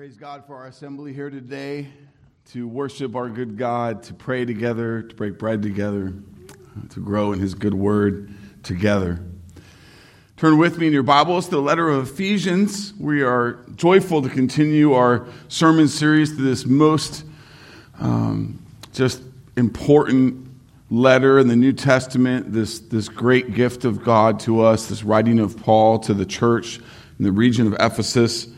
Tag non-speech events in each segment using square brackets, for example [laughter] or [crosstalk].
Praise God for our assembly here today to worship our good God, to pray together, to break bread together, to grow in His good word together. Turn with me in your Bibles to the letter of Ephesians. We are joyful to continue our sermon series to this most um, just important letter in the New Testament, this, this great gift of God to us, this writing of Paul to the church in the region of Ephesus.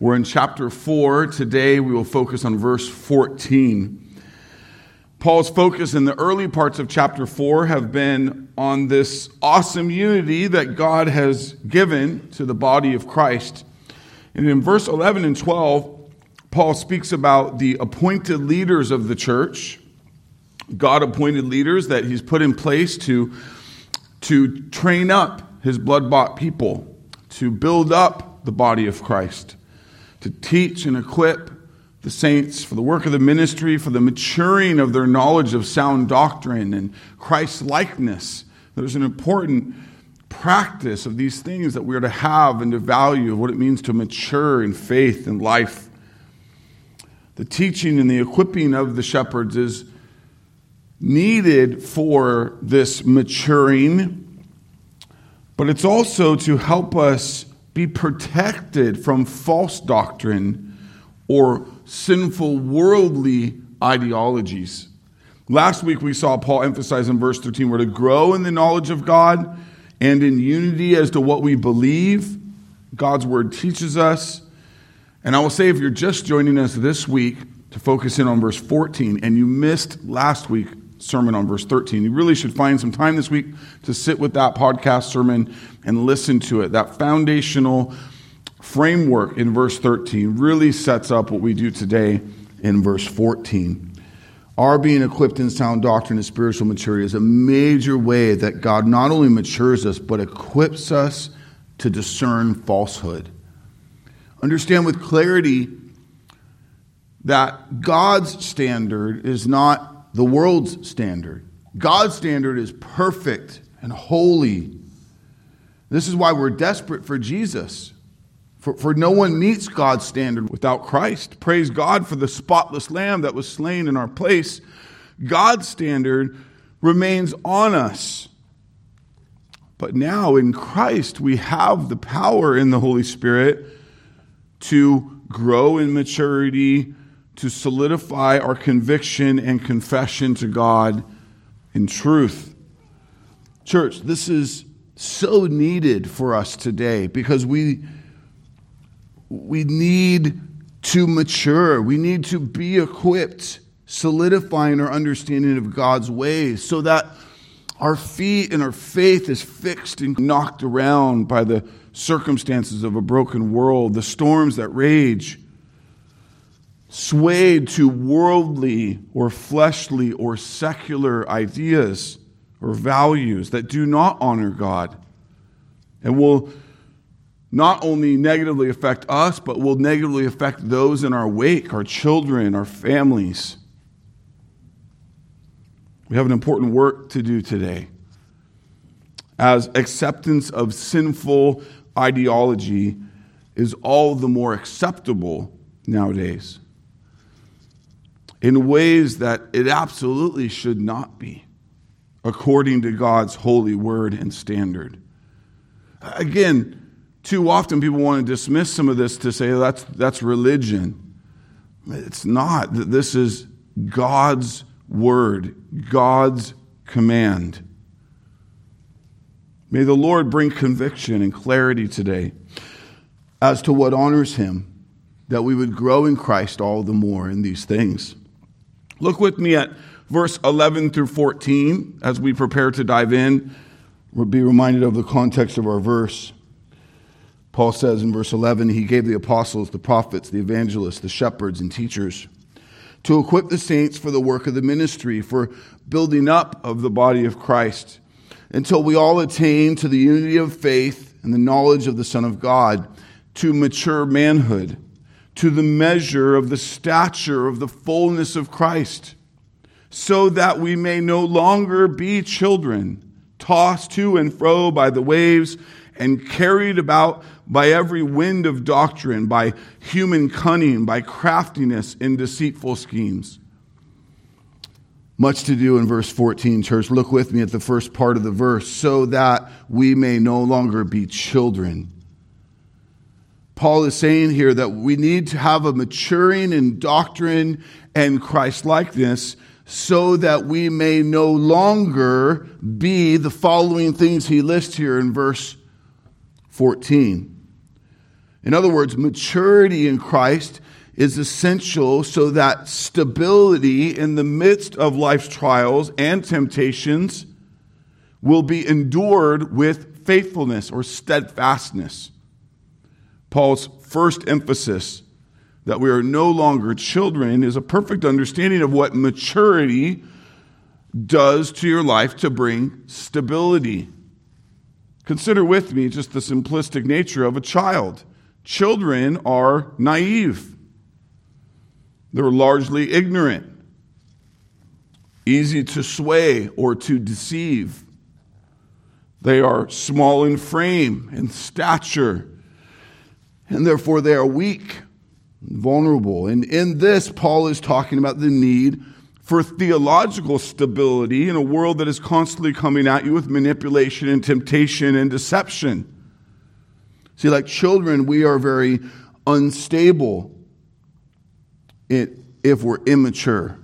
We're in chapter 4. Today we will focus on verse 14. Paul's focus in the early parts of chapter 4 have been on this awesome unity that God has given to the body of Christ. And in verse 11 and 12, Paul speaks about the appointed leaders of the church, God appointed leaders that he's put in place to, to train up his blood bought people, to build up the body of Christ to teach and equip the saints for the work of the ministry, for the maturing of their knowledge of sound doctrine and Christ likeness. There's an important practice of these things that we are to have and to value of what it means to mature in faith and life. The teaching and the equipping of the shepherds is needed for this maturing, but it's also to help us be protected from false doctrine or sinful worldly ideologies. Last week we saw Paul emphasize in verse 13 we're to grow in the knowledge of God and in unity as to what we believe. God's word teaches us. And I will say, if you're just joining us this week to focus in on verse 14 and you missed last week, sermon on verse 13. You really should find some time this week to sit with that podcast sermon and listen to it. That foundational framework in verse 13 really sets up what we do today in verse 14. Our being equipped in sound doctrine and spiritual maturity is a major way that God not only matures us, but equips us to discern falsehood. Understand with clarity that God's standard is not the world's standard. God's standard is perfect and holy. This is why we're desperate for Jesus. For, for no one meets God's standard without Christ. Praise God for the spotless lamb that was slain in our place. God's standard remains on us. But now in Christ, we have the power in the Holy Spirit to grow in maturity, to solidify our conviction and confession to God in truth. Church, this is so needed for us today because we, we need to mature. We need to be equipped, solidifying our understanding of God's ways so that our feet and our faith is fixed and knocked around by the circumstances of a broken world, the storms that rage swayed to worldly or fleshly or secular ideas or values that do not honor God and will not only negatively affect us, but will negatively affect those in our wake, our children, our families. We have an important work to do today. As acceptance of sinful ideology is all the more acceptable nowadays in ways that it absolutely should not be, according to God's holy word and standard. Again, too often people want to dismiss some of this to say that's, that's religion. It's not. This is God's word, God's command. May the Lord bring conviction and clarity today as to what honors Him, that we would grow in Christ all the more in these things. Look with me at verse 11 through 14 as we prepare to dive in. We'll be reminded of the context of our verse. Paul says in verse 11, He gave the apostles, the prophets, the evangelists, the shepherds, and teachers to equip the saints for the work of the ministry, for building up of the body of Christ, until we all attain to the unity of faith and the knowledge of the Son of God, to mature manhood to the measure of the stature of the fullness of Christ, so that we may no longer be children, tossed to and fro by the waves and carried about by every wind of doctrine, by human cunning, by craftiness in deceitful schemes. Much to do in verse 14, church. Look with me at the first part of the verse. So that we may no longer be children. Paul is saying here that we need to have a maturing in doctrine and Christ likeness so that we may no longer be the following things he lists here in verse 14. In other words, maturity in Christ is essential so that stability in the midst of life's trials and temptations will be endured with faithfulness or steadfastness. Paul's first emphasis that we are no longer children is a perfect understanding of what maturity does to your life to bring stability. Consider with me just the simplistic nature of a child. Children are naive. They're largely ignorant, easy to sway or to deceive. They are small in frame and stature, and therefore they are weak, vulnerable. And in this, Paul is talking about the need for theological stability in a world that is constantly coming at you with manipulation and temptation and deception. See, like children, we are very unstable if we're immature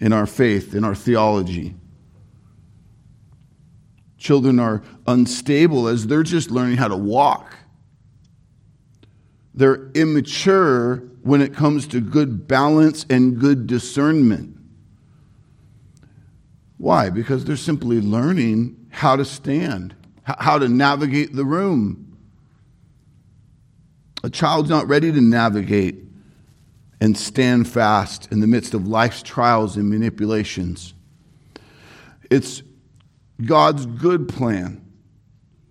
in our faith, in our theology. Children are unstable as they're just learning how to walk. They're immature when it comes to good balance and good discernment. Why? Because they're simply learning how to stand, how to navigate the room. A child's not ready to navigate and stand fast in the midst of life's trials and manipulations. It's God's good plan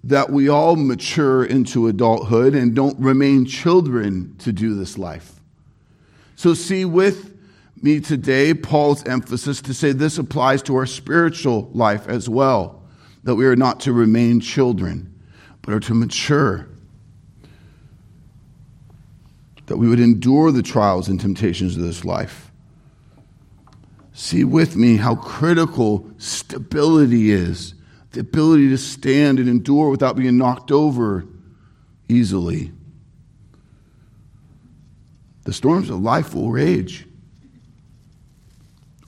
that we all mature into adulthood and don't remain children to do this life. So, see with me today Paul's emphasis to say this applies to our spiritual life as well, that we are not to remain children, but are to mature that we would endure the trials and temptations of this life. See with me how critical stability is the ability to stand and endure without being knocked over easily. The storms of life will rage.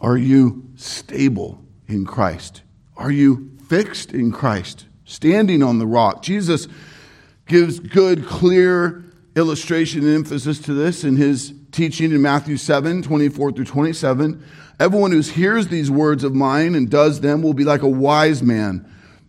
Are you stable in Christ? Are you fixed in Christ, standing on the rock? Jesus gives good, clear illustration and emphasis to this in his teaching in Matthew 7 24 through 27. Everyone who hears these words of mine and does them will be like a wise man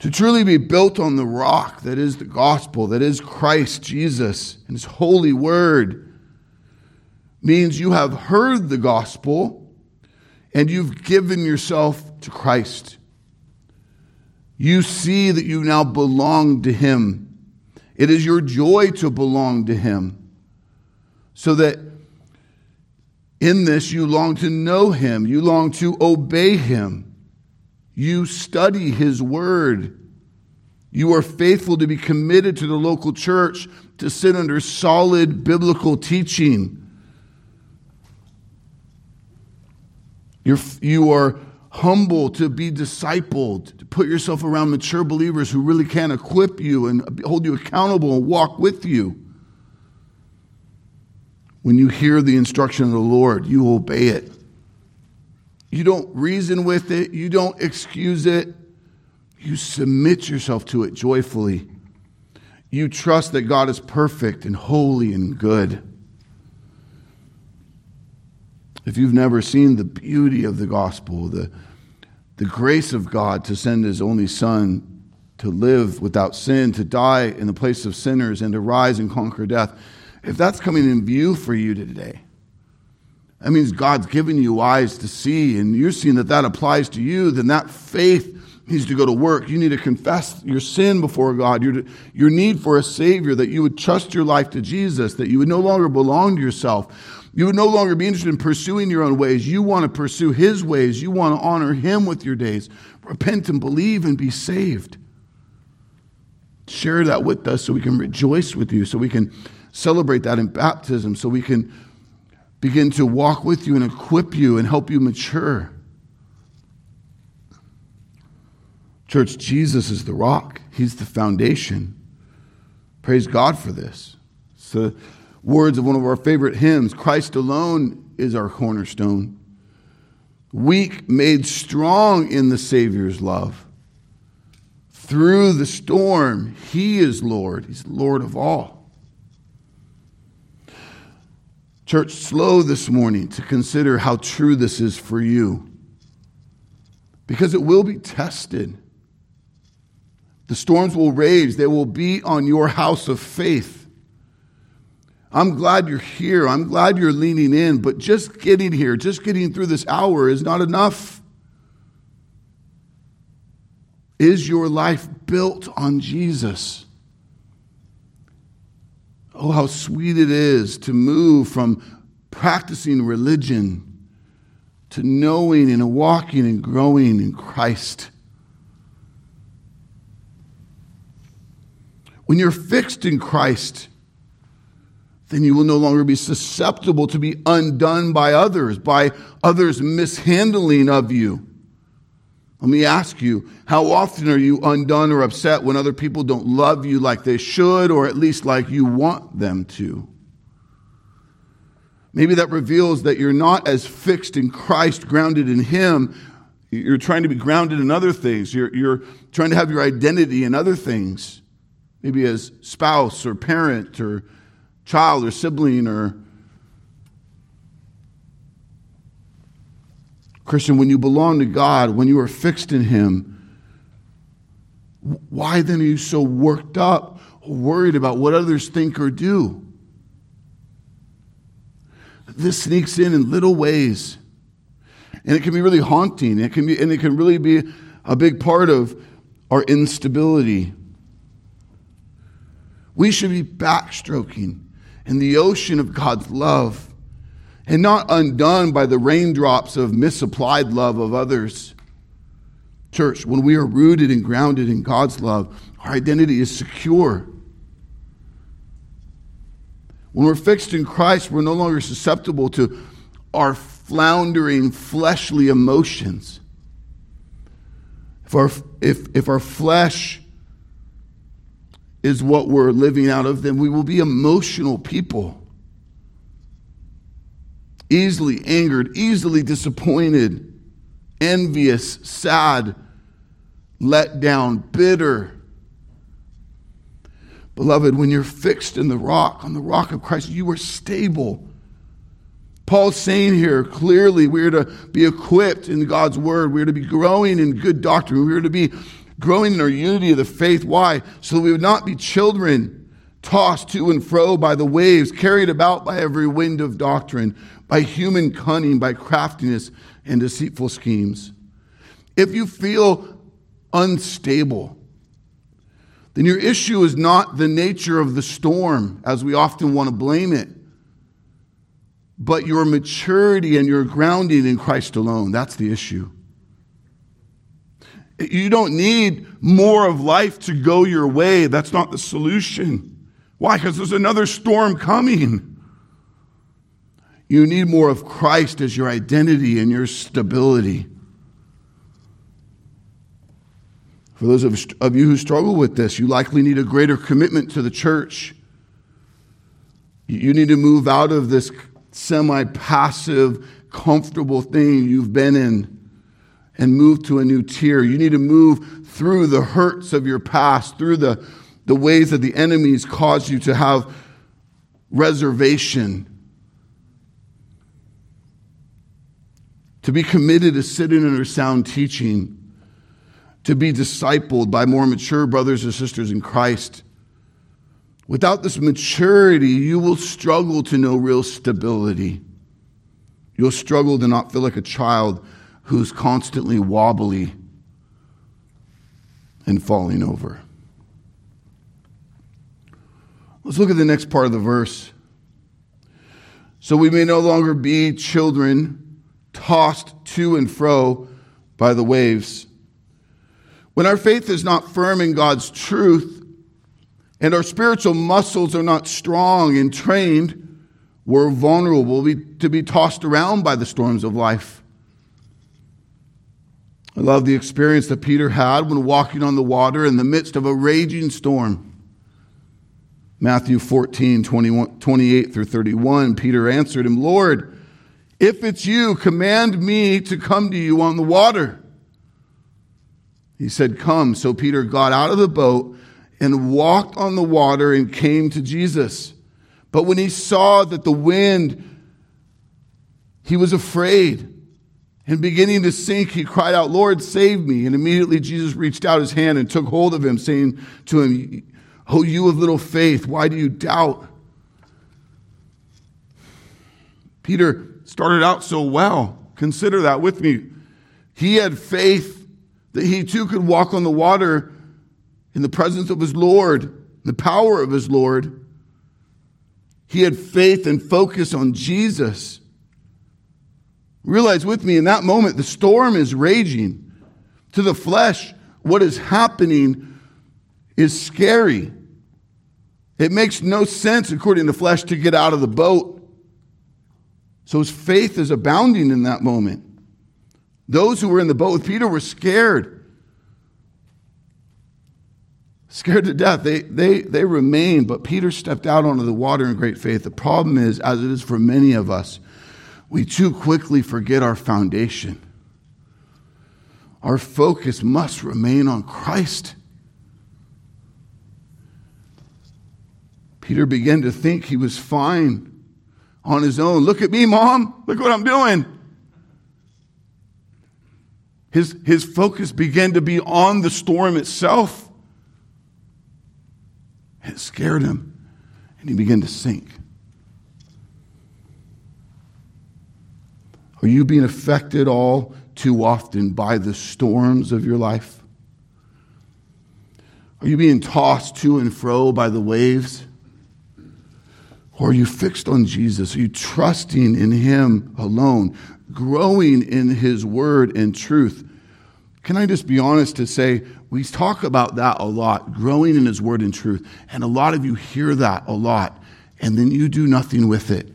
To truly be built on the rock that is the gospel, that is Christ Jesus and his holy word, means you have heard the gospel and you've given yourself to Christ. You see that you now belong to him it is your joy to belong to Him. So that in this you long to know Him, you long to obey Him, you study His Word. You are faithful to be committed to the local church, to sit under solid biblical teaching. You're, you are humble to be discipled, to put yourself around mature believers who really can equip you and hold you accountable and walk with you. When you hear the instruction of the Lord, you obey it. You don't reason with it, you don't excuse it, you submit yourself to it joyfully. You trust that God is perfect and holy and good. If you've never seen the beauty of the gospel, the the grace of God to send his only son to live without sin, to die in the place of sinners, and to rise and conquer death. If that's coming in view for you today, that means God's given you eyes to see, and you're seeing that that applies to you, then that faith needs to go to work. You need to confess your sin before God, your, your need for a Savior, that you would trust your life to Jesus, that you would no longer belong to yourself. You would no longer be interested in pursuing your own ways. You want to pursue His ways. You want to honor Him with your days. Repent and believe and be saved. Share that with us so we can rejoice with you, so we can celebrate that in baptism, so we can begin to walk with you and equip you and help you mature. Church, Jesus is the rock, He's the foundation. Praise God for this. It's the words of one of our favorite hymns Christ alone is our cornerstone. Weak made strong in the Savior's love. Through the storm, He is Lord. He's Lord of all. Church, slow this morning to consider how true this is for you. Because it will be tested. The storms will rage, they will be on your house of faith. I'm glad you're here. I'm glad you're leaning in, but just getting here, just getting through this hour is not enough. Is your life built on Jesus? Oh, how sweet it is to move from practicing religion to knowing and walking and growing in Christ. When you're fixed in Christ, then you will no longer be susceptible to be undone by others, by others' mishandling of you. Let me ask you, how often are you undone or upset when other people don't love you like they should, or at least like you want them to? Maybe that reveals that you're not as fixed in Christ, grounded in Him. You're trying to be grounded in other things. You're, you're trying to have your identity in other things, maybe as spouse or parent or child or sibling or Christian, when you belong to God, when you are fixed in Him, why then are you so worked up, worried about what others think or do? This sneaks in in little ways. And it can be really haunting. It can be, and it can really be a big part of our instability. We should be backstroking in the ocean of God's love and not undone by the raindrops of misapplied love of others. Church, when we are rooted and grounded in God's love, our identity is secure. When we're fixed in Christ, we're no longer susceptible to our floundering fleshly emotions. If our, if, if our flesh is what we're living out of, then we will be emotional people. Easily angered, easily disappointed, envious, sad, let down, bitter. Beloved, when you're fixed in the rock, on the rock of Christ, you are stable. Paul's saying here clearly we're to be equipped in God's word. We're to be growing in good doctrine. We're to be growing in our unity of the faith. Why? So that we would not be children tossed to and fro by the waves, carried about by every wind of doctrine, by human cunning, by craftiness and deceitful schemes. If you feel unstable, then your issue is not the nature of the storm, as we often want to blame it, but your maturity and your grounding in Christ alone. That's the issue. You don't need more of life to go your way. That's not the solution. Why? Because there's another storm coming. You need more of Christ as your identity and your stability. For those of, you who struggle with this, you likely need a greater commitment to the church. You need to move out of this semi passive, comfortable thing you've been in and move to a new tier. You need to move through the hurts of your past, through the, the ways that the enemies caused you to have reservation. To be committed to sitting under sound teaching, to be discipled by more mature brothers and sisters in Christ. Without this maturity, you will struggle to know real stability. You'll struggle to not feel like a child who's constantly wobbly and falling over. Let's look at the next part of the verse. So we may no longer be children tossed to and fro by the waves. When our faith is not firm in God's truth and our spiritual muscles are not strong and trained, we're vulnerable to be tossed around by the storms of life. I love the experience that Peter had when walking on the water in the midst of a raging storm. Matthew 14, 21, 28 through 31, Peter answered him, Lord, if it's you, command me to come to you on the water. He said, Come. So Peter got out of the boat and walked on the water and came to Jesus. But when he saw that the wind, he was afraid. And beginning to sink, he cried out, Lord, save me. And immediately Jesus reached out his hand and took hold of him, saying to him, Oh, you of little faith, why do you doubt? Peter started out so well. Consider that with me. He had faith that he too could walk on the water in the presence of his Lord, the power of his Lord. He had faith and focus on Jesus. Realize with me, in that moment, the storm is raging. To the flesh, what is happening is scary. It makes no sense, according to flesh, to get out of the boat. So his faith is abounding in that moment. Those who were in the boat with Peter were scared. Scared to death. They, they, they remained, but Peter stepped out onto the water in great faith. The problem is, as it is for many of us, we too quickly forget our foundation. Our focus must remain on Christ. Peter began to think he was fine on his own. Look at me, mom. Look what I'm doing. His, his focus began to be on the storm itself. It scared him, and he began to sink. Are you being affected all too often by the storms of your life? Are you being tossed to and fro by the waves? Or are you fixed on Jesus? Are you trusting in Him alone, growing in His word and truth? Can I just be honest to say, we talk about that a lot, growing in His word and truth. And a lot of you hear that a lot, and then you do nothing with it.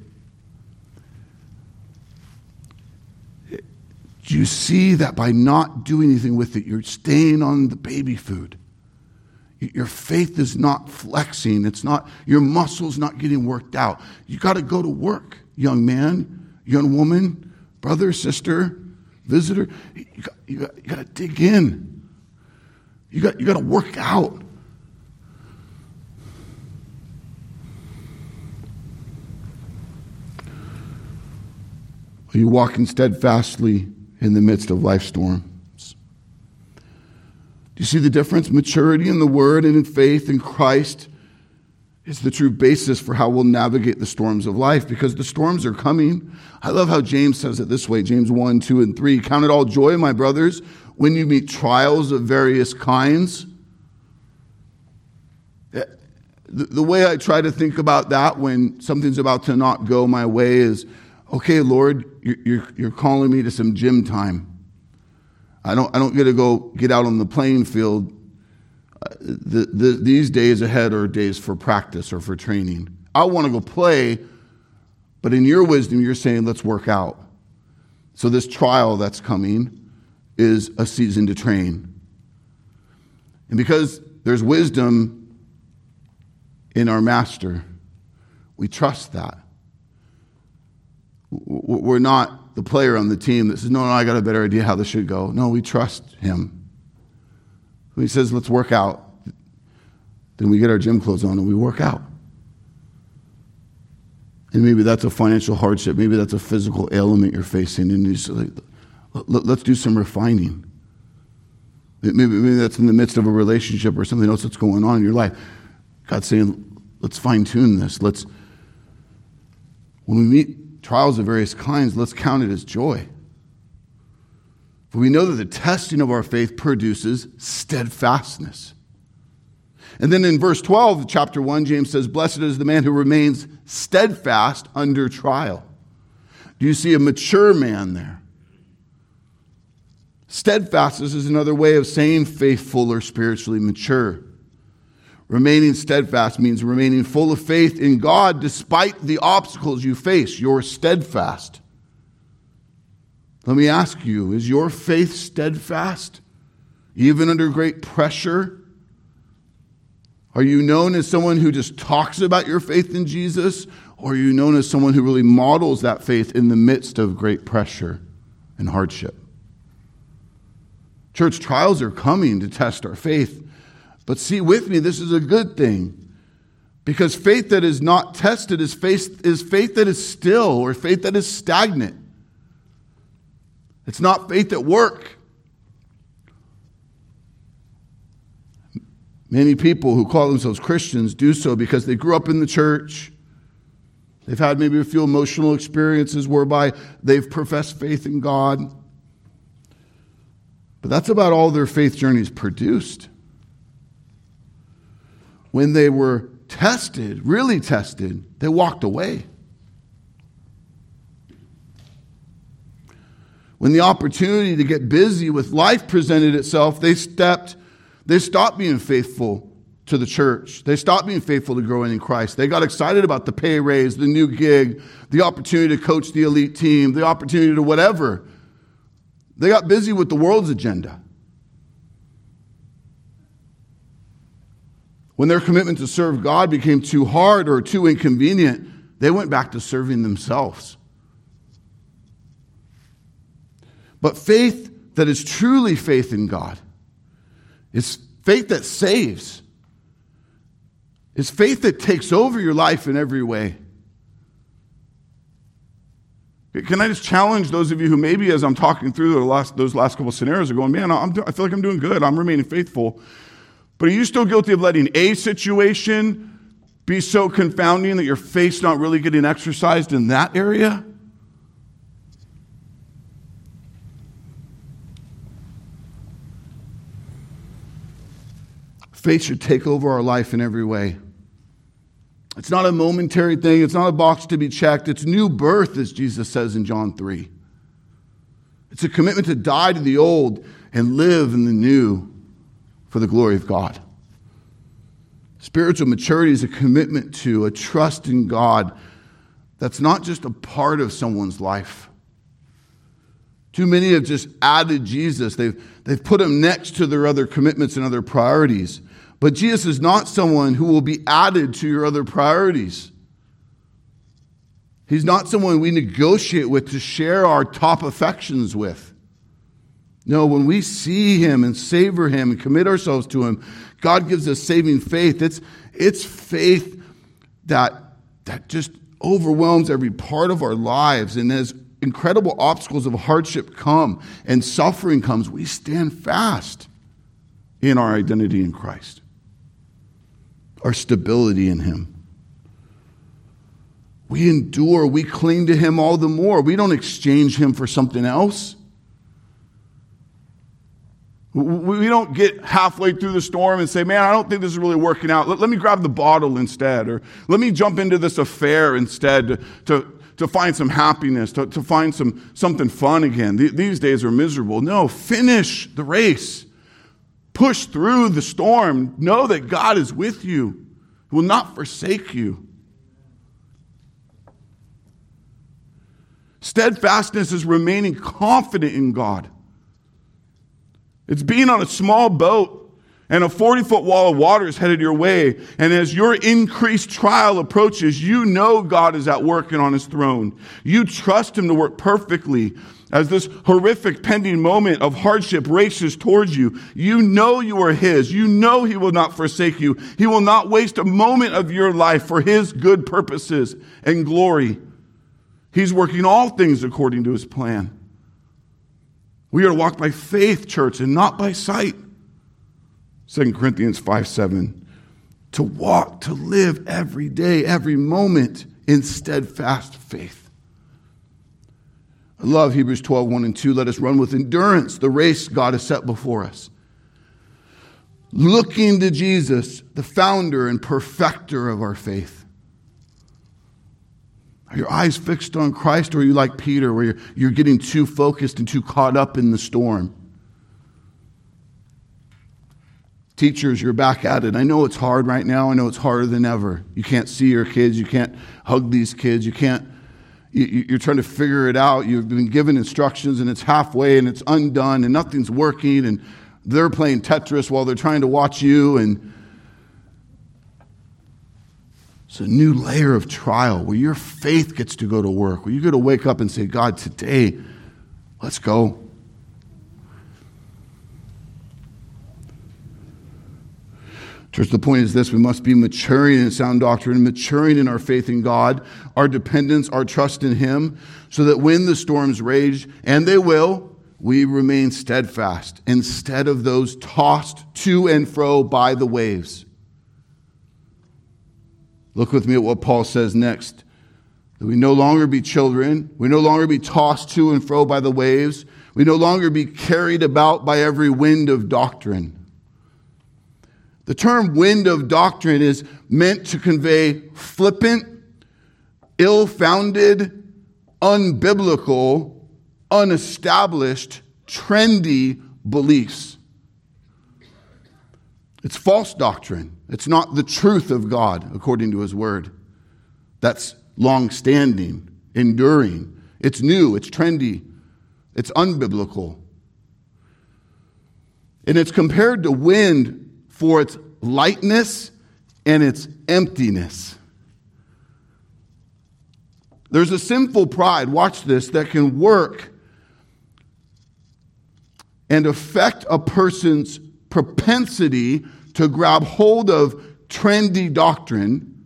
Do you see that by not doing anything with it, you're staying on the baby food? Your faith is not flexing. It's not, your muscles not getting worked out. You got to go to work, young man, young woman, brother, sister, visitor. You got, you got, you got to dig in. You got, you got to work out. Are you walking steadfastly in the midst of life storm? Do you see the difference? Maturity in the Word and in faith in Christ is the true basis for how we'll navigate the storms of life because the storms are coming. I love how James says it this way James 1, 2, and 3. Count it all joy, my brothers, when you meet trials of various kinds. Eh, the way I try to think about that when something's about to not go my way is okay, Lord, you're, you're calling me to some gym time. I don't, I don't get to go get out on the playing field. The, the, these days ahead are days for practice or for training. I want to go play, but in your wisdom, you're saying, let's work out. So, this trial that's coming is a season to train. And because there's wisdom in our master, we trust that. We're not the player on the team that says, No, no, I got a better idea how this should go. No, we trust him. When he says, Let's work out, then we get our gym clothes on and we work out. And maybe that's a financial hardship. Maybe that's a physical ailment you're facing. And you say, Let's do some refining. Maybe, maybe that's in the midst of a relationship or something else that's going on in your life. God's saying, let's fine tune this. Let's, when we meet trials of various kinds, let's count it as joy. For we know that the testing of our faith produces steadfastness. And then in verse 12 of chapter 1, James says, Blessed is the man who remains steadfast under trial. Do you see a mature man there? Steadfastness is another way of saying faithful or spiritually mature. Remaining steadfast means remaining full of faith in God despite the obstacles you face. You're steadfast. Let me ask you is your faith steadfast, even under great pressure? Are you known as someone who just talks about your faith in Jesus, or are you known as someone who really models that faith in the midst of great pressure and hardship? Church trials are coming to test our faith. But see with me, this is a good thing. Because faith that is not tested is faith, is faith that is still or faith that is stagnant. It's not faith at work. Many people who call themselves Christians do so because they grew up in the church. They've had maybe a few emotional experiences whereby they've professed faith in God. But that's about all their faith journeys produced. When they were tested, really tested, they walked away. When the opportunity to get busy with life presented itself, they stepped, they stopped being faithful to the church. They stopped being faithful to growing in Christ. They got excited about the pay raise, the new gig, the opportunity to coach the elite team, the opportunity to whatever. They got busy with the world's agenda. When their commitment to serve God became too hard or too inconvenient, they went back to serving themselves. But faith that is truly faith in God is faith that saves, is faith that takes over your life in every way. Can I just challenge those of you who maybe, as I'm talking through last, those last couple scenarios, are going, man, I'm, I feel like I'm doing good. I'm remaining faithful. But are you still guilty of letting a situation be so confounding that your faith's not really getting exercised in that area? Faith should take over our life in every way. It's not a momentary thing, it's not a box to be checked. It's new birth, as Jesus says in John 3. It's a commitment to die to the old and live in the new for the glory of God. Spiritual maturity is a commitment to, a trust in God that's not just a part of someone's life. Too many have just added Jesus. They've, they've put him next to their other commitments and other priorities. But Jesus is not someone who will be added to your other priorities. He's not someone we negotiate with to share our top affections with. No, when we see him and savor him and commit ourselves to him, God gives us saving faith. It's, it's faith that, that just overwhelms every part of our lives. And as incredible obstacles of hardship come and suffering comes, we stand fast in our identity in Christ our stability in Him. We endure, we cling to Him all the more. We don't exchange Him for something else. We don't get halfway through the storm and say, man, I don't think this is really working out. Let, let me grab the bottle instead. Or let me jump into this affair instead to, to, to find some happiness, to, to find some, something fun again. These days are miserable. No, finish the race. Push through the storm. Know that God is with you, He will not forsake you. Steadfastness is remaining confident in God. It's being on a small boat and a 40 foot wall of water is headed your way. And as your increased trial approaches, you know God is at work and on his throne. You trust him to work perfectly as this horrific pending moment of hardship races towards you, you know you are His. You know He will not forsake you. He will not waste a moment of your life for His good purposes and glory. He's working all things according to His plan. We are to walk by faith, church, and not by sight. 2 Corinthians 5 7. To walk, to live every day, every moment in steadfast faith. I love Hebrews 12 1 and 2. Let us run with endurance the race God has set before us. Looking to Jesus, the founder and perfecter of our faith are your eyes fixed on Christ, or are you like Peter, where you're, you're getting too focused and too caught up in the storm? Teachers, you're back at it. I know it's hard right now. I know it's harder than ever. You can't see your kids. You can't hug these kids. You can't, you, you're trying to figure it out. You've been given instructions and it's halfway and it's undone and nothing's working and they're playing Tetris while they're trying to watch you and it's a new layer of trial where your faith gets to go to work, where you get to wake up and say, God, today, let's go. Church, the point is this we must be maturing in sound doctrine, maturing in our faith in God, our dependence, our trust in Him, so that when the storms rage, and they will, we remain steadfast instead of those tossed to and fro by the waves. Look with me at what Paul says next. That we no longer be children, we no longer be tossed to and fro by the waves, we no longer be carried about by every wind of doctrine. The term wind of doctrine is meant to convey flippant, ill founded, unbiblical, unestablished, trendy beliefs. It's false doctrine. It's not the truth of God according to his word. That's long standing, enduring. It's new, it's trendy, it's unbiblical. And it's compared to wind for its lightness and its emptiness. There's a sinful pride, watch this, that can work and affect a person's propensity to grab hold of trendy doctrine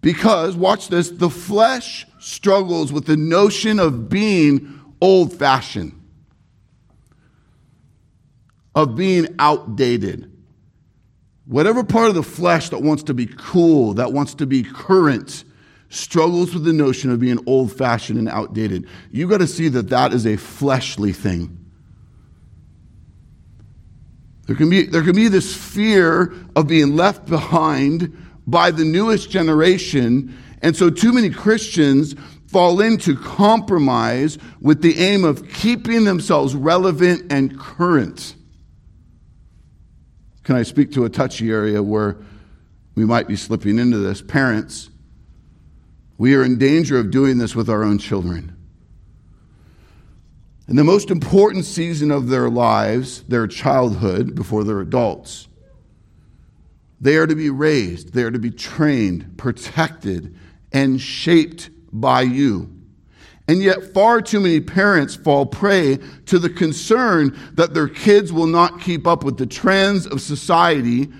because, watch this, the flesh struggles with the notion of being old fashioned, of being outdated. Whatever part of the flesh that wants to be cool, that wants to be current, struggles with the notion of being old fashioned and outdated. You got to see that that is a fleshly thing. There can, be, there can be this fear of being left behind by the newest generation. And so, too many Christians fall into compromise with the aim of keeping themselves relevant and current. Can I speak to a touchy area where we might be slipping into this? Parents, we are in danger of doing this with our own children. In the most important season of their lives, their childhood, before they're adults, they are to be raised, they are to be trained, protected, and shaped by you. And yet, far too many parents fall prey to the concern that their kids will not keep up with the trends of society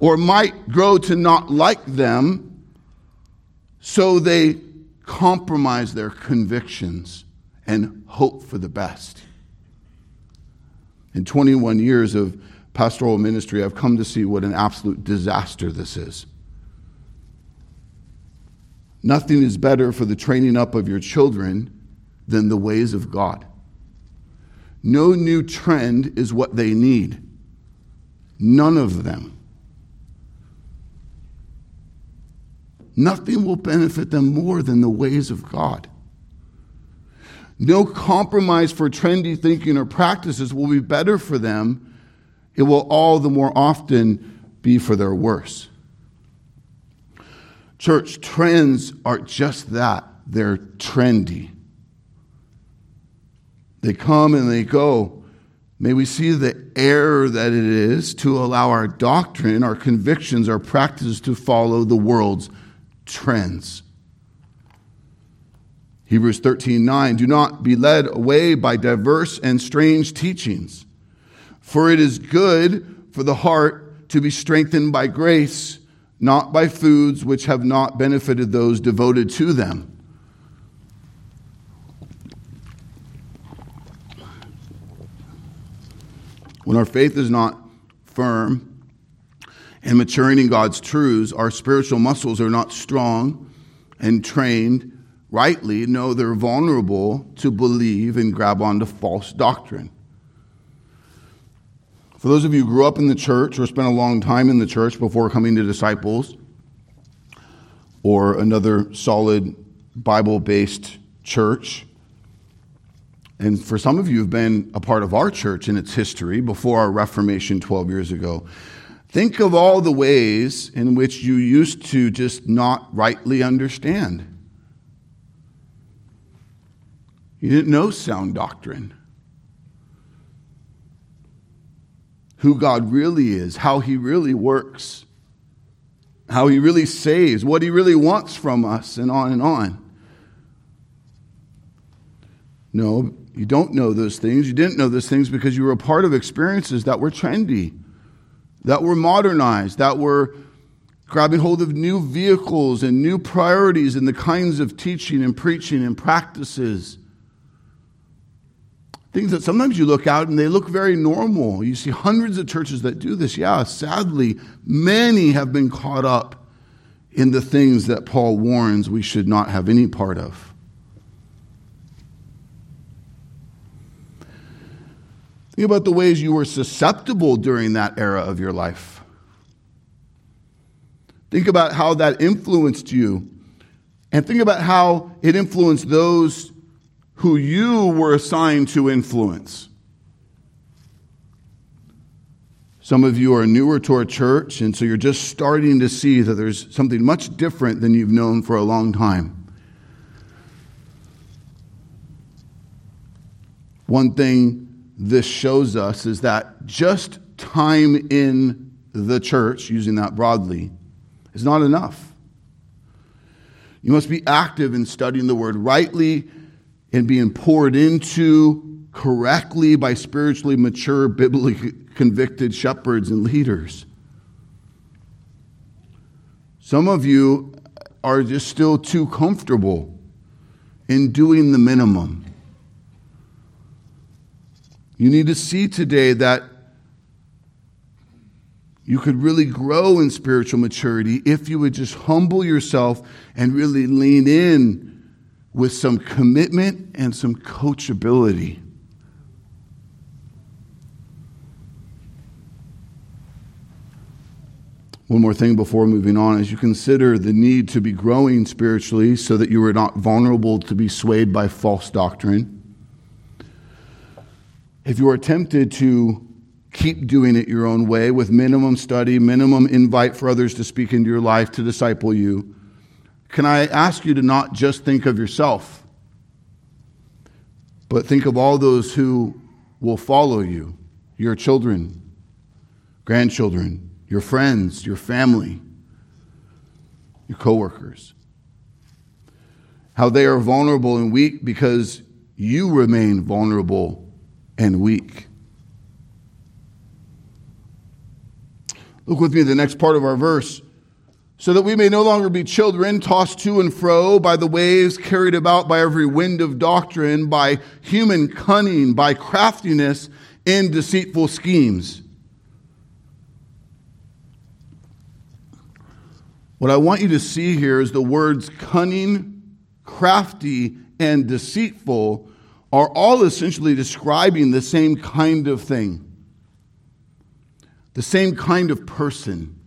or might grow to not like them, so they compromise their convictions and hope for the best. In 21 years of pastoral ministry, I've come to see what an absolute disaster this is. Nothing is better for the training up of your children than the ways of God. No new trend is what they need. None of them. Nothing will benefit them more than the ways of God. No compromise for trendy thinking or practices will be better for them. It will all the more often be for their worse. Church, trends are just that. They're trendy. They come and they go. May we see the error that it is to allow our doctrine, our convictions, our practices to follow the world's trends. Hebrews 13 9, do not be led away by diverse and strange teachings, for it is good for the heart to be strengthened by grace, not by foods which have not benefited those devoted to them. When our faith is not firm and maturing in God's truths, our spiritual muscles are not strong and trained rightly. No, they're vulnerable to believe and grab onto false doctrine. For those of you who grew up in the church or spent a long time in the church before coming to disciples or another solid Bible based church, and for some of you who've been a part of our church in its history before our Reformation 12 years ago. Think of all the ways in which you used to just not rightly understand. You didn't know sound doctrine. Who God really is, how He really works, how He really saves, what He really wants from us, and on and on. No, you don't know those things. You didn't know those things because you were a part of experiences that were trendy, that were modernized, that were grabbing hold of new vehicles and new priorities in the kinds of teaching and preaching and practices. Things that sometimes you look out and they look very normal. You see hundreds of churches that do this. Yeah, sadly, many have been caught up in the things that Paul warns we should not have any part of. Think about the ways you were susceptible during that era of your life. Think about how that influenced you. And think about how it influenced those who you were assigned to influence. Some of you are newer to our church, and so you're just starting to see that there's something much different than you've known for a long time. One thing this shows us is that just time in the church, using that broadly, is not enough. You must be active in studying the word rightly and being poured into correctly by spiritually mature, biblically convicted shepherds and leaders. Some of you are just still too comfortable in doing the minimum. You need to see today that you could really grow in spiritual maturity if you would just humble yourself and really lean in with some commitment and some coachability. One more thing before moving on, as you consider the need to be growing spiritually so that you are not vulnerable to be swayed by false doctrine if you are tempted to keep doing it your own way with minimum study, minimum invite for others to speak into your life to disciple you, can I ask you to not just think of yourself, but think of all those who will follow you your children, grandchildren, your friends, your family, your coworkers. How they are vulnerable and weak because you remain vulnerable and weak. Look with me the next part of our verse. So that we may no longer be children tossed to and fro by the waves, carried about by every wind of doctrine, by human cunning, by craftiness in deceitful schemes. What I want you to see here is the words cunning, crafty, and deceitful are all essentially describing the same kind of thing, the same kind of person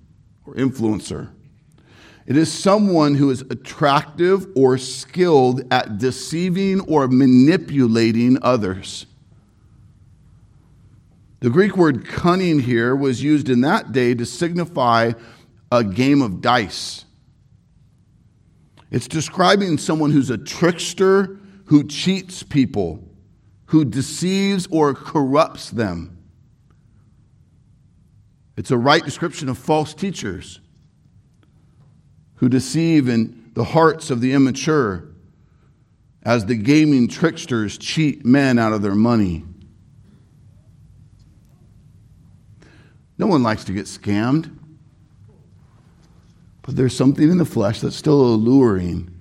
or influencer. It is someone who is attractive or skilled at deceiving or manipulating others. The Greek word cunning here was used in that day to signify a game of dice. It's describing someone who's a trickster who cheats people, who deceives or corrupts them. It's a right description of false teachers who deceive in the hearts of the immature as the gaming tricksters cheat men out of their money. No one likes to get scammed. But there's something in the flesh that's still alluring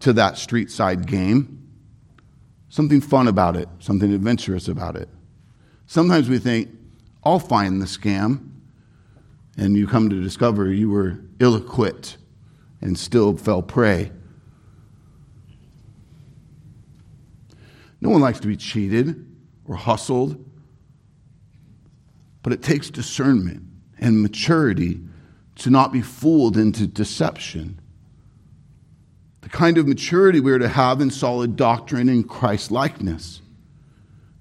to that street side game something fun about it, something adventurous about it. Sometimes we think, I'll find the scam, and you come to discover you were ill equipped and still fell prey. No one likes to be cheated or hustled, but it takes discernment and maturity to not be fooled into deception. The kind of maturity we are to have in solid doctrine and Christ likeness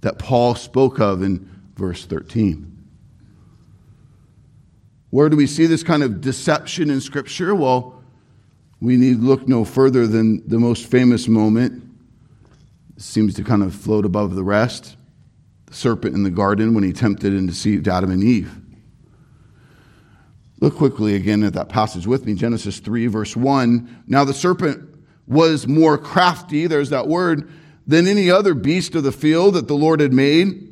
that Paul spoke of in verse 13. Where do we see this kind of deception in Scripture? Well, we need look no further than the most famous moment. It seems to kind of float above the rest the serpent in the garden when he tempted and deceived Adam and Eve. Look quickly again at that passage with me Genesis 3, verse 1. Now the serpent was more crafty, there's that word, than any other beast of the field that the Lord had made.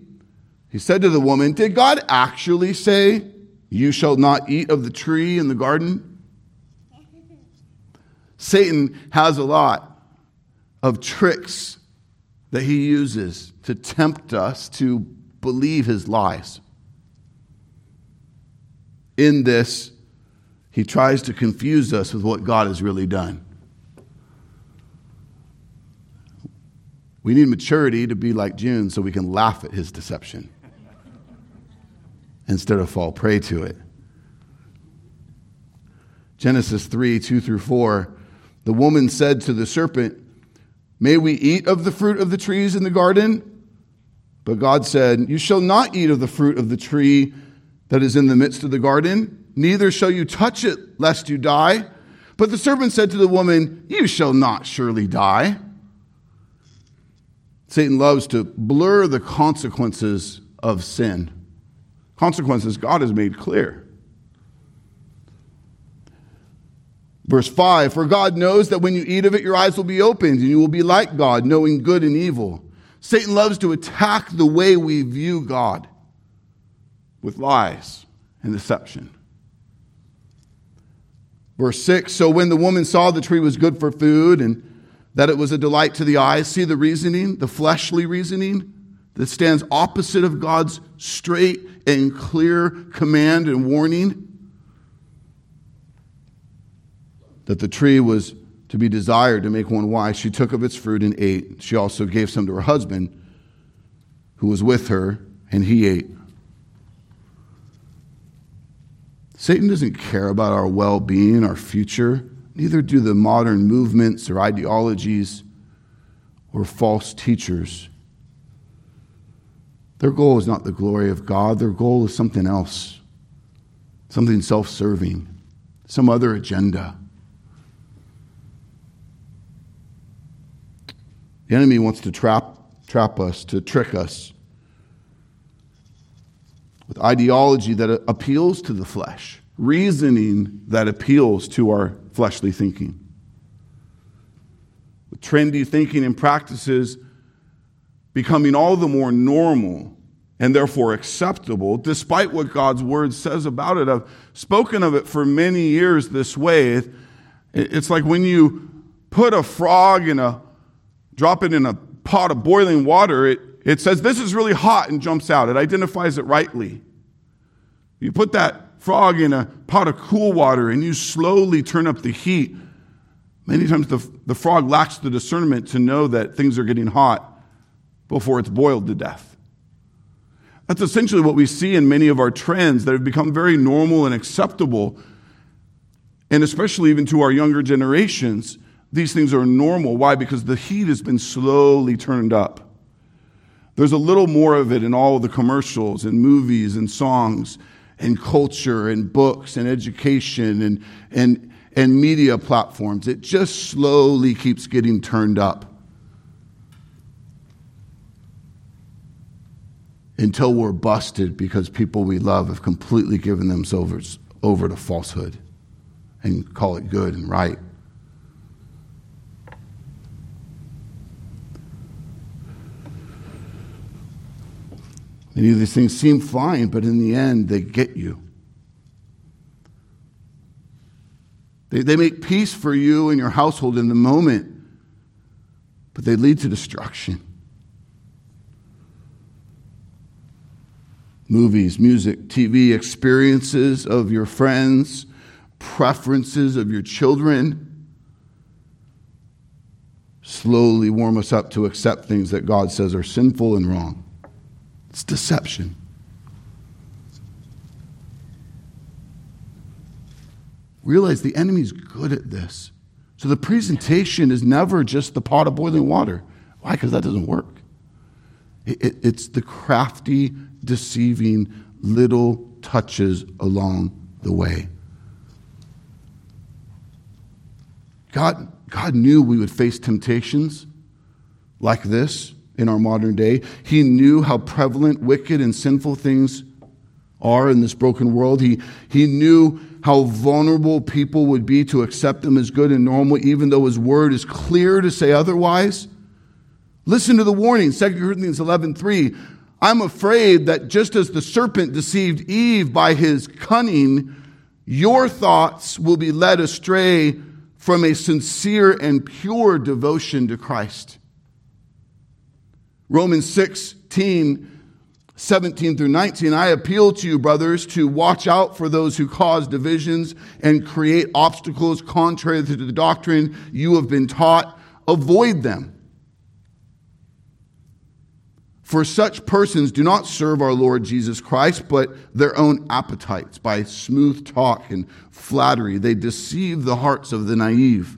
He said to the woman, Did God actually say, You shall not eat of the tree in the garden? Satan has a lot of tricks that he uses to tempt us to believe his lies. In this, he tries to confuse us with what God has really done. We need maturity to be like June so we can laugh at his deception instead of fall prey to it. Genesis 3 2 through 4. The woman said to the serpent, May we eat of the fruit of the trees in the garden? But God said, You shall not eat of the fruit of the tree that is in the midst of the garden, neither shall you touch it, lest you die. But the serpent said to the woman, You shall not surely die. Satan loves to blur the consequences of sin. Consequences God has made clear. Verse 5 For God knows that when you eat of it, your eyes will be opened, and you will be like God, knowing good and evil. Satan loves to attack the way we view God with lies and deception. Verse 6 So when the woman saw the tree was good for food and that it was a delight to the eyes. See the reasoning, the fleshly reasoning that stands opposite of God's straight and clear command and warning? That the tree was to be desired to make one wise. She took of its fruit and ate. She also gave some to her husband who was with her, and he ate. Satan doesn't care about our well being, our future. Neither do the modern movements or ideologies or false teachers. Their goal is not the glory of God, their goal is something else, something self serving, some other agenda. The enemy wants to trap, trap us, to trick us with ideology that appeals to the flesh, reasoning that appeals to our fleshly thinking. With trendy thinking and practices becoming all the more normal and therefore acceptable, despite what God's word says about it. I've spoken of it for many years this way. It's like when you put a frog in a, drop it in a pot of boiling water, it, it says, This is really hot and jumps out. It identifies it rightly. You put that frog in a pot of cool water and you slowly turn up the heat, many times the, the frog lacks the discernment to know that things are getting hot before it's boiled to death. That's essentially what we see in many of our trends that have become very normal and acceptable. And especially even to our younger generations, these things are normal. Why? Because the heat has been slowly turned up. There's a little more of it in all of the commercials and movies and songs and culture and books and education and, and, and media platforms. It just slowly keeps getting turned up until we're busted because people we love have completely given themselves over to falsehood and call it good and right. Many of these things seem fine, but in the end, they get you. They, they make peace for you and your household in the moment, but they lead to destruction. movies, music, TV, experiences of your friends, preferences of your children slowly warm us up to accept things that God says are sinful and wrong. It's deception. Realize the enemy's good at this. So the presentation is never just the pot of boiling water. Why? Because that doesn't work. It, it, it's the crafty, deceiving little touches along the way. God, God knew we would face temptations like this in our modern day. He knew how prevalent wicked and sinful things are in this broken world. He, he knew how vulnerable people would be to accept them as good and normal, even though his word is clear to say otherwise. Listen to the warning, 2 Corinthians 11 3. I'm afraid that just as the serpent deceived Eve by his cunning, your thoughts will be led astray from a sincere and pure devotion to Christ. Romans 16, 17 through 19, I appeal to you, brothers, to watch out for those who cause divisions and create obstacles contrary to the doctrine you have been taught. Avoid them. For such persons do not serve our Lord Jesus Christ, but their own appetites. By smooth talk and flattery, they deceive the hearts of the naive.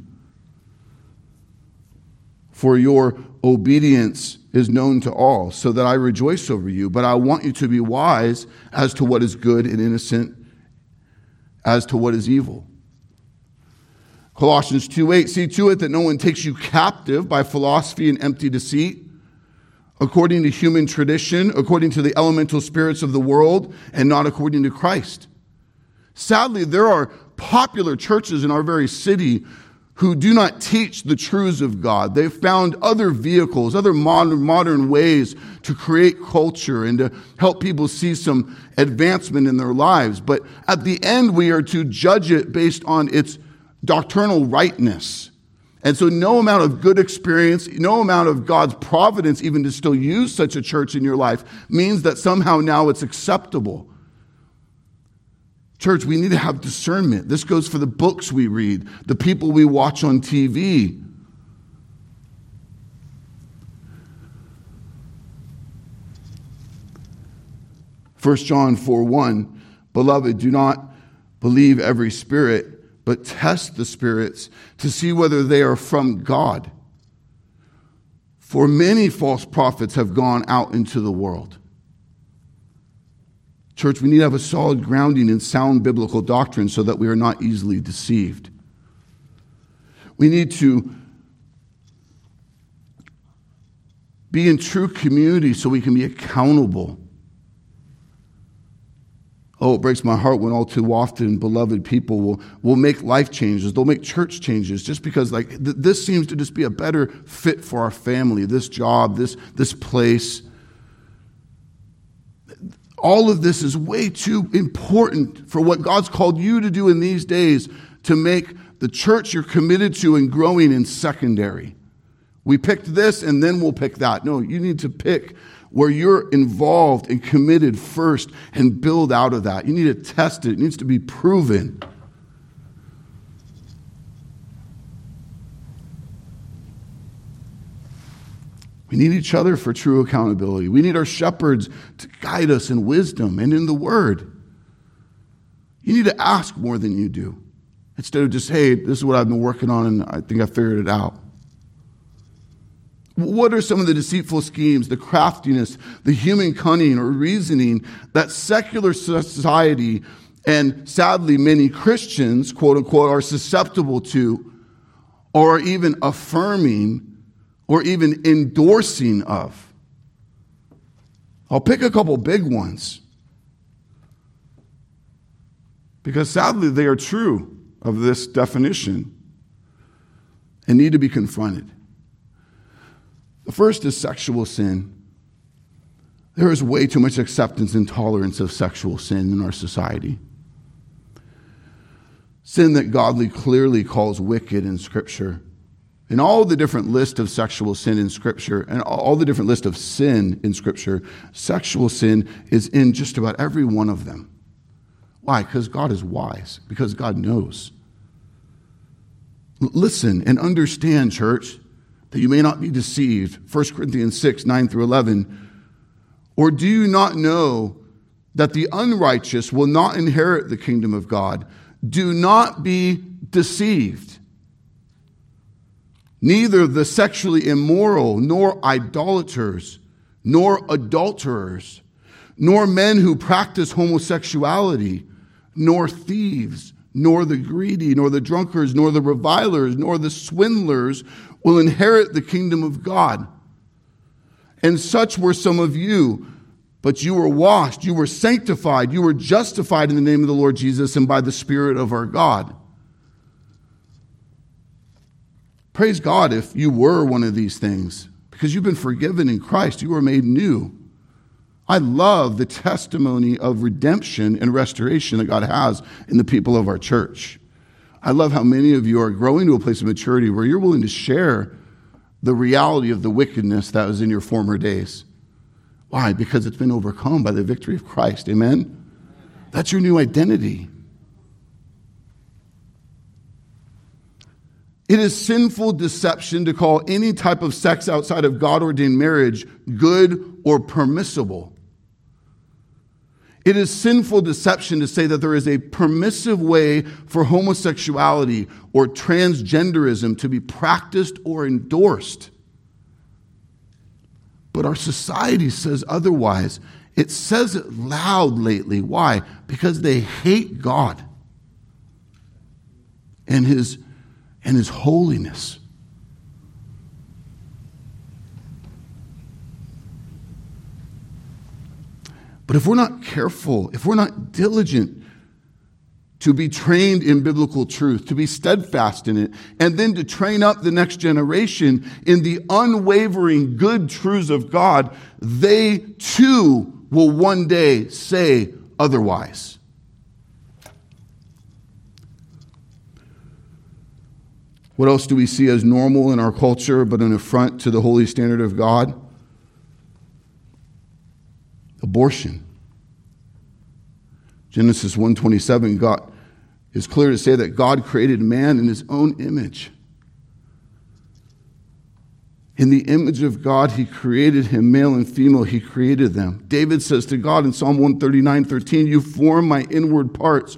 For your obedience is known to all, so that I rejoice over you. But I want you to be wise as to what is good and innocent, as to what is evil. Colossians 2 8, see to it that no one takes you captive by philosophy and empty deceit according to human tradition, according to the elemental spirits of the world, and not according to Christ. Sadly, there are popular churches in our very city who do not teach the truths of God. They've found other vehicles, other modern, modern ways to create culture and to help people see some advancement in their lives. But at the end, we are to judge it based on its doctrinal rightness. And so, no amount of good experience, no amount of God's providence, even to still use such a church in your life, means that somehow now it's acceptable. Church, we need to have discernment. This goes for the books we read, the people we watch on TV. First John 4 1, Beloved, do not believe every spirit but test the spirits to see whether they are from God. For many false prophets have gone out into the world. Church, we need to have a solid grounding in sound biblical doctrine so that we are not easily deceived. We need to be in true community so we can be accountable Oh, it breaks my heart when all too often beloved people will, will make life changes. They'll make church changes just because like th- this seems to just be a better fit for our family, this job, this, this place. All of this is way too important for what God's called you to do in these days to make the church you're committed to and growing in secondary. We picked this and then we'll pick that. No, you need to pick where you're involved and committed first and build out of that. You need to test it, it needs to be proven. We need each other for true accountability. We need our shepherds to guide us in wisdom and in the word. You need to ask more than you do. Instead of just, hey, this is what I've been working on and I think I figured it out. What are some of the deceitful schemes, the craftiness, the human cunning or reasoning that secular society and sadly many Christians, quote unquote, are susceptible to or even affirming or even endorsing of? I'll pick a couple big ones because sadly they are true of this definition and need to be confronted. The first is sexual sin. There is way too much acceptance and tolerance of sexual sin in our society. Sin that godly clearly calls wicked in Scripture. In all the different list of sexual sin in Scripture and all the different list of sin in Scripture, sexual sin is in just about every one of them. Why? Because God is wise, because God knows. L- listen and understand, church, that you may not be deceived. 1 Corinthians 6, 9 through 11. Or do you not know that the unrighteous will not inherit the kingdom of God? Do not be deceived. Neither the sexually immoral, nor idolaters, nor adulterers, nor men who practice homosexuality, nor thieves, nor the greedy, nor the drunkards, nor the revilers, nor the swindlers will inherit the kingdom of God. And such were some of you. But you were washed, you were sanctified, you were justified in the name of the Lord Jesus and by the Spirit of our God. Praise God if you were one of these things, because you've been forgiven in Christ. You were made new. I love the testimony of redemption and restoration that God has in the people of our church. I love how many of you are growing to a place of maturity where you're willing to share the reality of the wickedness that was in your former days. Why? Because it's been overcome by the victory of Christ. Amen? That's your new identity. It is sinful deception to call any type of sex outside of God ordained marriage good or permissible. It is sinful deception to say that there is a permissive way for homosexuality or transgenderism to be practiced or endorsed. But our society says otherwise. It says it loud lately. Why? Because they hate God and his and his holiness. But if we're not careful, if we're not diligent to be trained in biblical truth, to be steadfast in it, and then to train up the next generation in the unwavering good truths of God, they too will one day say otherwise. What else do we see as normal in our culture but an affront to the holy standard of God? Abortion. Genesis 1:27 God is clear to say that God created man in his own image. In the image of God, he created him, male and female, he created them. David says to God in Psalm 139 13, You form my inward parts.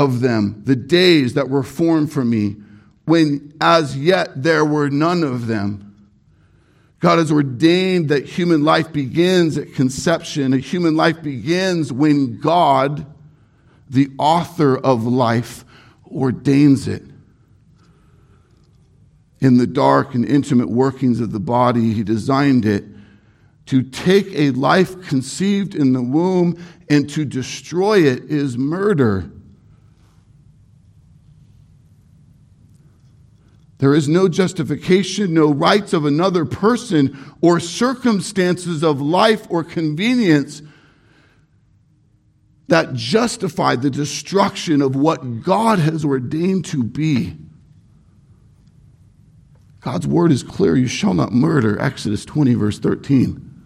of them, the days that were formed for me, when as yet there were none of them. God has ordained that human life begins at conception. A human life begins when God, the author of life, ordains it. In the dark and intimate workings of the body, He designed it to take a life conceived in the womb and to destroy it is murder. There is no justification, no rights of another person or circumstances of life or convenience that justify the destruction of what God has ordained to be. God's word is clear you shall not murder, Exodus 20, verse 13.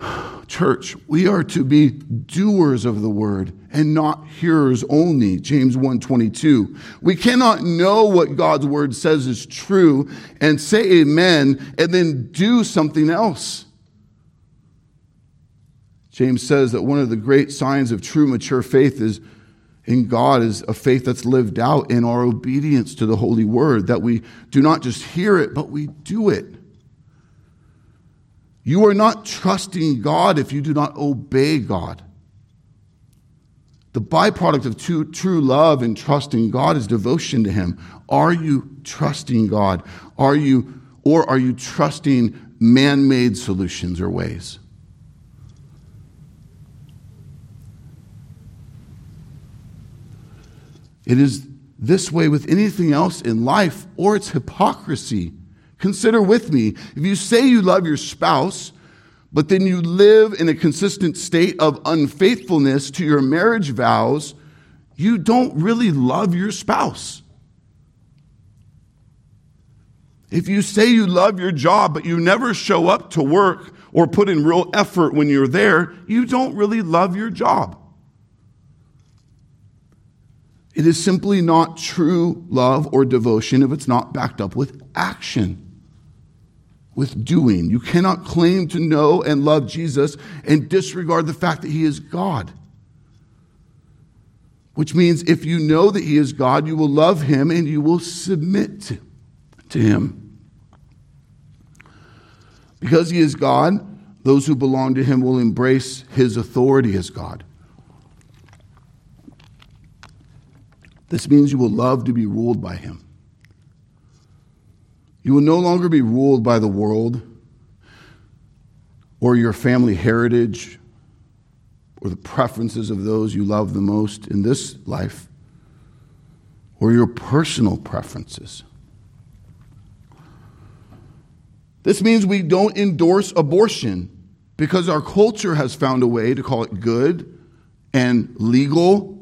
[sighs] Church, we are to be doers of the word and not hearers only. James 1:22. We cannot know what God's word says is true and say amen and then do something else. James says that one of the great signs of true mature faith is in God is a faith that's lived out in our obedience to the holy word that we do not just hear it but we do it. You are not trusting God if you do not obey God. The byproduct of true, true love and trusting God is devotion to Him. Are you trusting God? Are you, or are you trusting man made solutions or ways? It is this way with anything else in life, or it's hypocrisy. Consider with me if you say you love your spouse, but then you live in a consistent state of unfaithfulness to your marriage vows, you don't really love your spouse. If you say you love your job, but you never show up to work or put in real effort when you're there, you don't really love your job. It is simply not true love or devotion if it's not backed up with action with doing. You cannot claim to know and love Jesus and disregard the fact that he is God. Which means if you know that he is God, you will love him and you will submit to him. Because he is God, those who belong to him will embrace his authority as God. This means you will love to be ruled by him. You will no longer be ruled by the world or your family heritage or the preferences of those you love the most in this life or your personal preferences. This means we don't endorse abortion because our culture has found a way to call it good and legal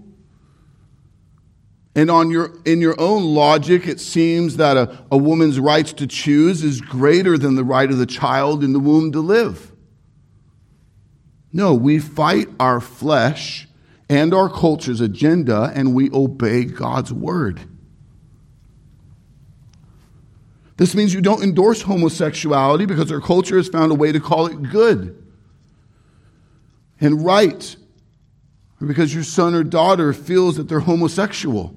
and on your, in your own logic, it seems that a, a woman's rights to choose is greater than the right of the child in the womb to live. No, we fight our flesh and our culture's agenda and we obey God's word. This means you don't endorse homosexuality because our culture has found a way to call it good and right, or because your son or daughter feels that they're homosexual.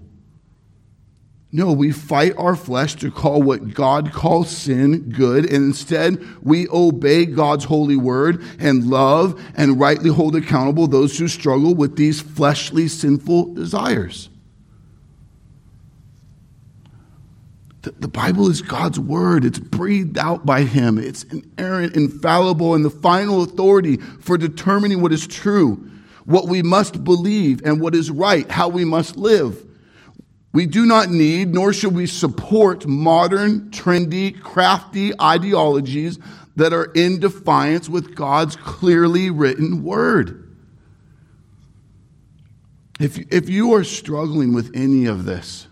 No, we fight our flesh to call what God calls sin good, and instead we obey God's holy word and love and rightly hold accountable those who struggle with these fleshly sinful desires. The, Bible is God's word. It's breathed out by Him. It's inerrant, infallible, and the final authority for determining what is true, what we must believe, and what is right, how we must live. We do not need, nor should we support modern, trendy, crafty ideologies that are in defiance with God's clearly written word. If, if you are struggling with any of this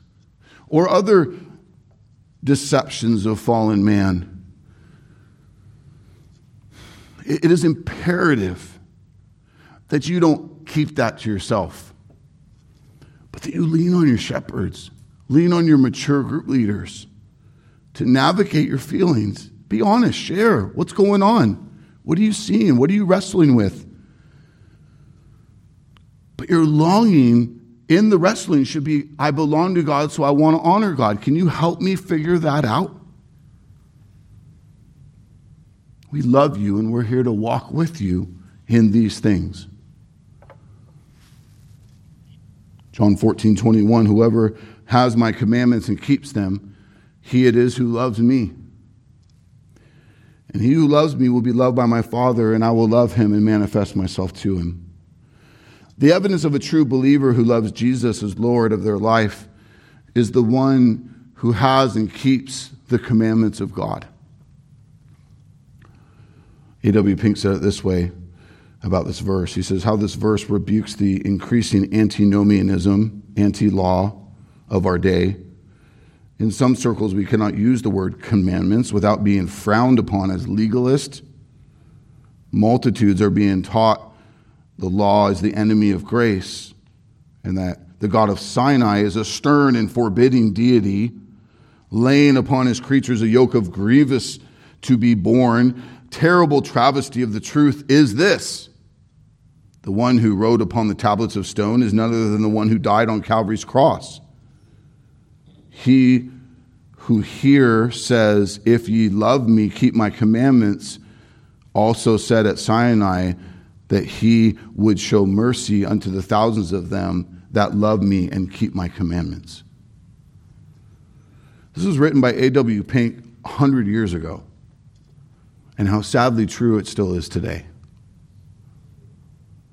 or other deceptions of fallen man, it is imperative that you don't keep that to yourself but that you lean on your shepherds, lean on your mature group leaders to navigate your feelings. Be honest, share what's going on. What are you seeing? What are you wrestling with? But your longing in the wrestling should be I belong to God, so I want to honor God. Can you help me figure that out? We love you and we're here to walk with you in these things. John 14, 21, whoever has my commandments and keeps them, he it is who loves me. And he who loves me will be loved by my Father, and I will love him and manifest myself to him. The evidence of a true believer who loves Jesus as Lord of their life is the one who has and keeps the commandments of God. A.W. Pink said it this way about this verse. He says how this verse rebukes the increasing antinomianism, anti law of our day. In some circles, we cannot use the word commandments without being frowned upon as legalist. Multitudes are being taught the law is the enemy of grace, and that the God of Sinai is a stern and forbidding deity, laying upon his creatures a yoke of grievous to be borne. Terrible travesty of the truth is this the one who wrote upon the tablets of stone is none other than the one who died on Calvary's cross. He who here says, If ye love me, keep my commandments, also said at Sinai that he would show mercy unto the thousands of them that love me and keep my commandments. This was written by A.W. Pink 100 years ago, and how sadly true it still is today.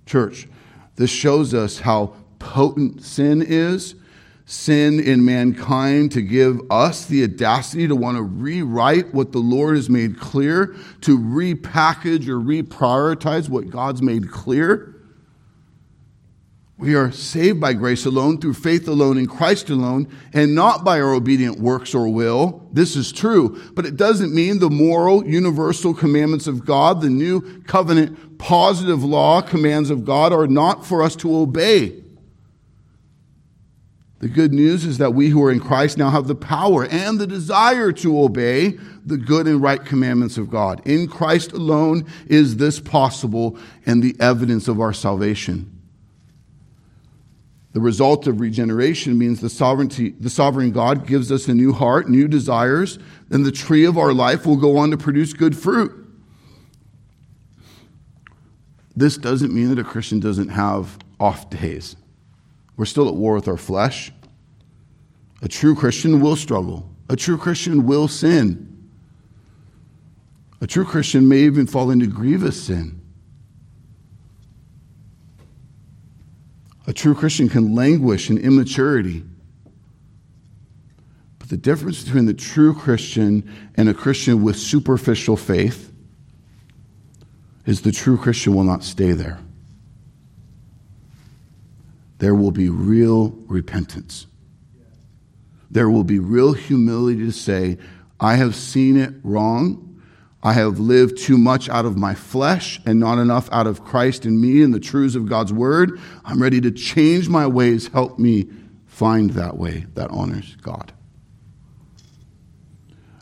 Church, this shows us how potent sin is sin in mankind to give us the audacity to want to rewrite what the Lord has made clear, to repackage or reprioritize what God's made clear. We are saved by grace alone, through faith alone, in Christ alone, and not by our obedient works or will. This is true, but it doesn't mean the moral, universal commandments of God, the new covenant, positive law commands of God, are not for us to obey. The good news is that we who are in Christ now have the power and the desire to obey the good and right commandments of God. In Christ alone is this possible and the evidence of our salvation. The result of regeneration means the sovereignty, the sovereign God gives us a new heart, new desires, and the tree of our life will go on to produce good fruit. This doesn't mean that a Christian doesn't have off days. We're still at war with our flesh. A true Christian will struggle. A true Christian will sin. A true Christian may even fall into grievous sin. A true Christian can languish in immaturity. But the difference between the true Christian and a Christian with superficial faith is the true Christian will not stay there there will be real repentance. There will be real humility to say, I have seen it wrong. I have lived too much out of my flesh and not enough out of Christ in me and the truths of God's word. I'm ready to change my ways. Help me find that way that honors God.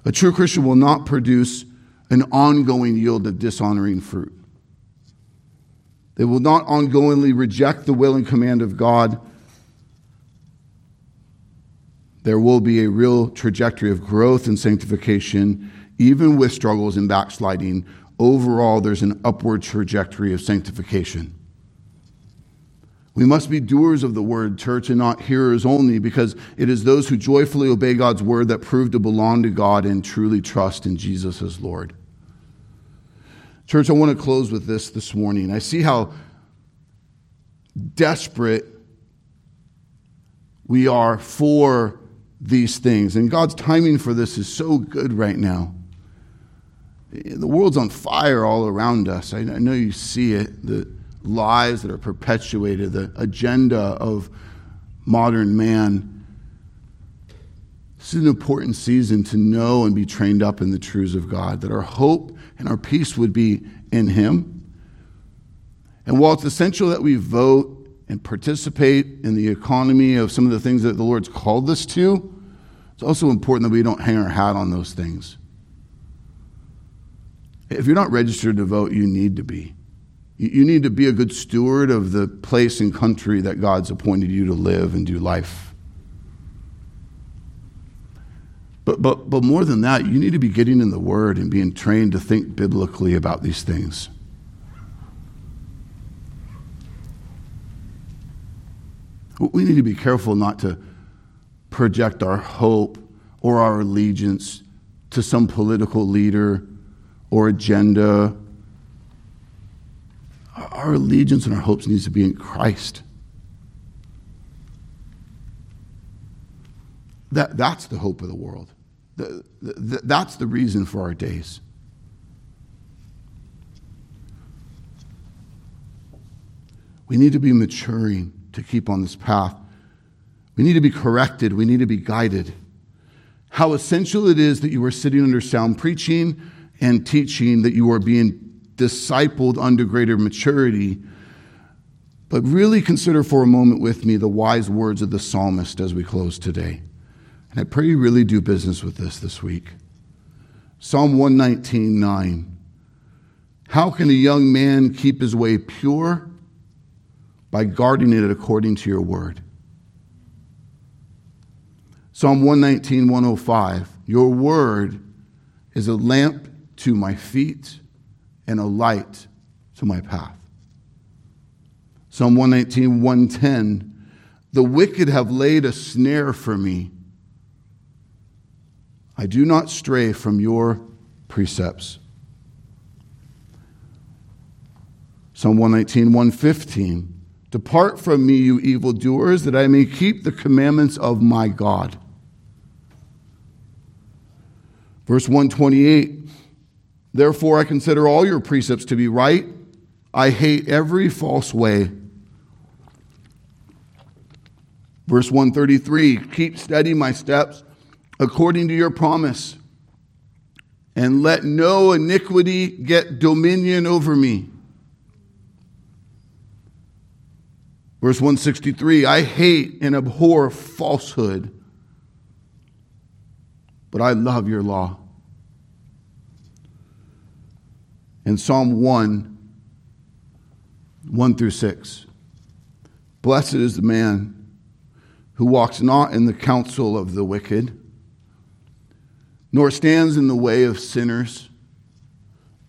A true Christian will not produce an ongoing yield of dishonoring fruit. They will not ongoingly reject the will and command of God. There will be a real trajectory of growth and sanctification, even with struggles and backsliding. Overall, there's an upward trajectory of sanctification. We must be doers of the word, church, and not hearers only, because it is those who joyfully obey God's word that prove to belong to God and truly trust in Jesus as Lord. Church, I want to close with this this morning. I see how desperate we are for these things. And God's timing for this is so good right now. The world's on fire all around us. I know you see it. The lies that are perpetuated, the agenda of modern man. This is an important season to know and be trained up in the truths of God, that our hope and our peace would be in Him. And while it's essential that we vote and participate in the economy of some of the things that the Lord's called us to, it's also important that we don't hang our hat on those things. If you're not registered to vote, you need to be. You need to be a good steward of the place and country that God's appointed you to live and do life. But, but, but more than that, you need to be getting in the Word and being trained to think biblically about these things. We need to be careful not to project our hope or our allegiance to some political leader or agenda. Our allegiance and our hopes needs to be in Christ. That, that's the hope of the world. The, the, that's the reason for our days. We need to be maturing to keep on this path. We need to be corrected. We need to be guided. How essential it is that you are sitting under sound preaching and teaching, that you are being discipled under greater maturity. But really consider for a moment with me the wise words of the psalmist as we close today. And I pray you really do business with this this week. Psalm 119, 9. How can a young man keep his way pure? By guarding it according to your word. Psalm 119, 105. Your word is a lamp to my feet and a light to my path. Psalm 119, 110. The wicked have laid a snare for me I do not stray from your precepts. Psalm 119, 115. Depart from me, you evildoers, that I may keep the commandments of my God. Verse 128 Therefore, I consider all your precepts to be right. I hate every false way. Verse 133 Keep steady my steps according to your promise, and let no iniquity get dominion over me. Verse 163 I hate and abhor falsehood, but I love your law. In Psalm 1, 1 through 6. Blessed is the man who walks not in the counsel of the wicked, nor stands in the way of sinners,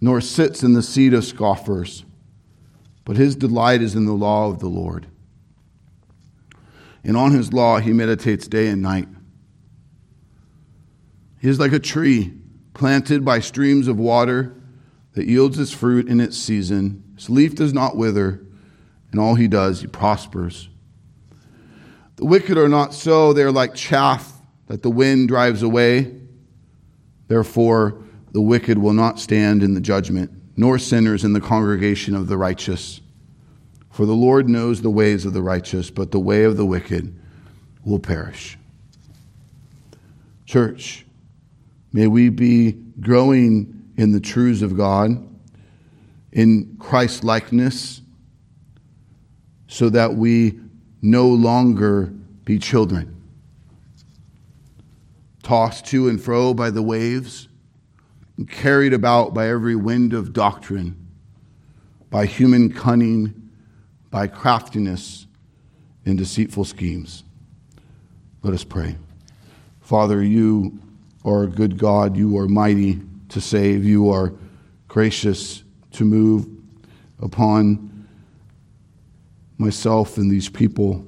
nor sits in the seat of scoffers, but his delight is in the law of the Lord. And on his law he meditates day and night. He is like a tree planted by streams of water that yields its fruit in its season. Its leaf does not wither, and all he does, he prospers. The wicked are not so, they are like chaff that the wind drives away. Therefore, the wicked will not stand in the judgment, nor sinners in the congregation of the righteous. For the Lord knows the ways of the righteous, but the way of the wicked will perish. Church, may we be growing in the truths of God, in Christ likeness, so that we no longer be children, tossed to and fro by the waves, and carried about by every wind of doctrine, by human cunning, by craftiness, and deceitful schemes. Let us pray. Father, you are a good God, you are mighty to save. You are gracious to move upon myself and these people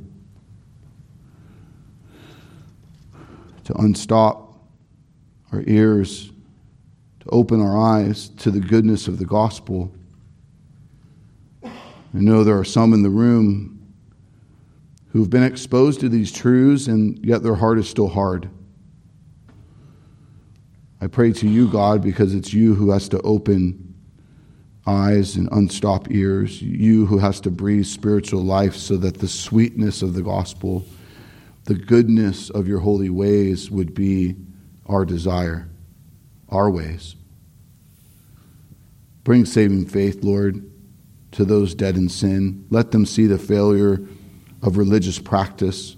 to unstop our ears, to open our eyes to the goodness of the gospel. I know there are some in the room who've been exposed to these truths and yet their heart is still hard. I pray to you, God, because it's you who has to open eyes and unstop ears, you who has to breathe spiritual life so that the sweetness of the gospel, the goodness of your holy ways would be our desire, our ways. Bring saving faith, Lord, to those dead in sin. Let them see the failure of religious practice,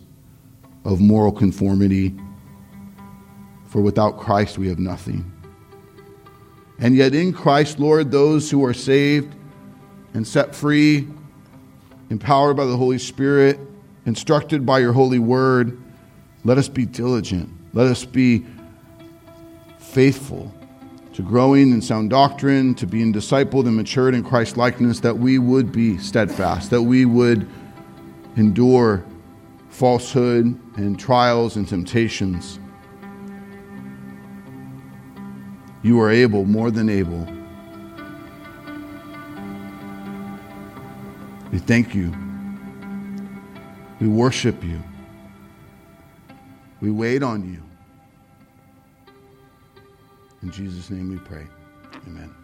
of moral conformity for without Christ we have nothing. And yet in Christ, Lord, those who are saved and set free, empowered by the Holy Spirit, instructed by your holy word, let us be diligent. Let us be faithful to growing in sound doctrine, to being discipled and matured in Christ likeness, that we would be steadfast, that we would endure falsehood and trials and temptations You are able, more than able. We thank you. We worship you. We wait on you. In Jesus' name we pray. Amen.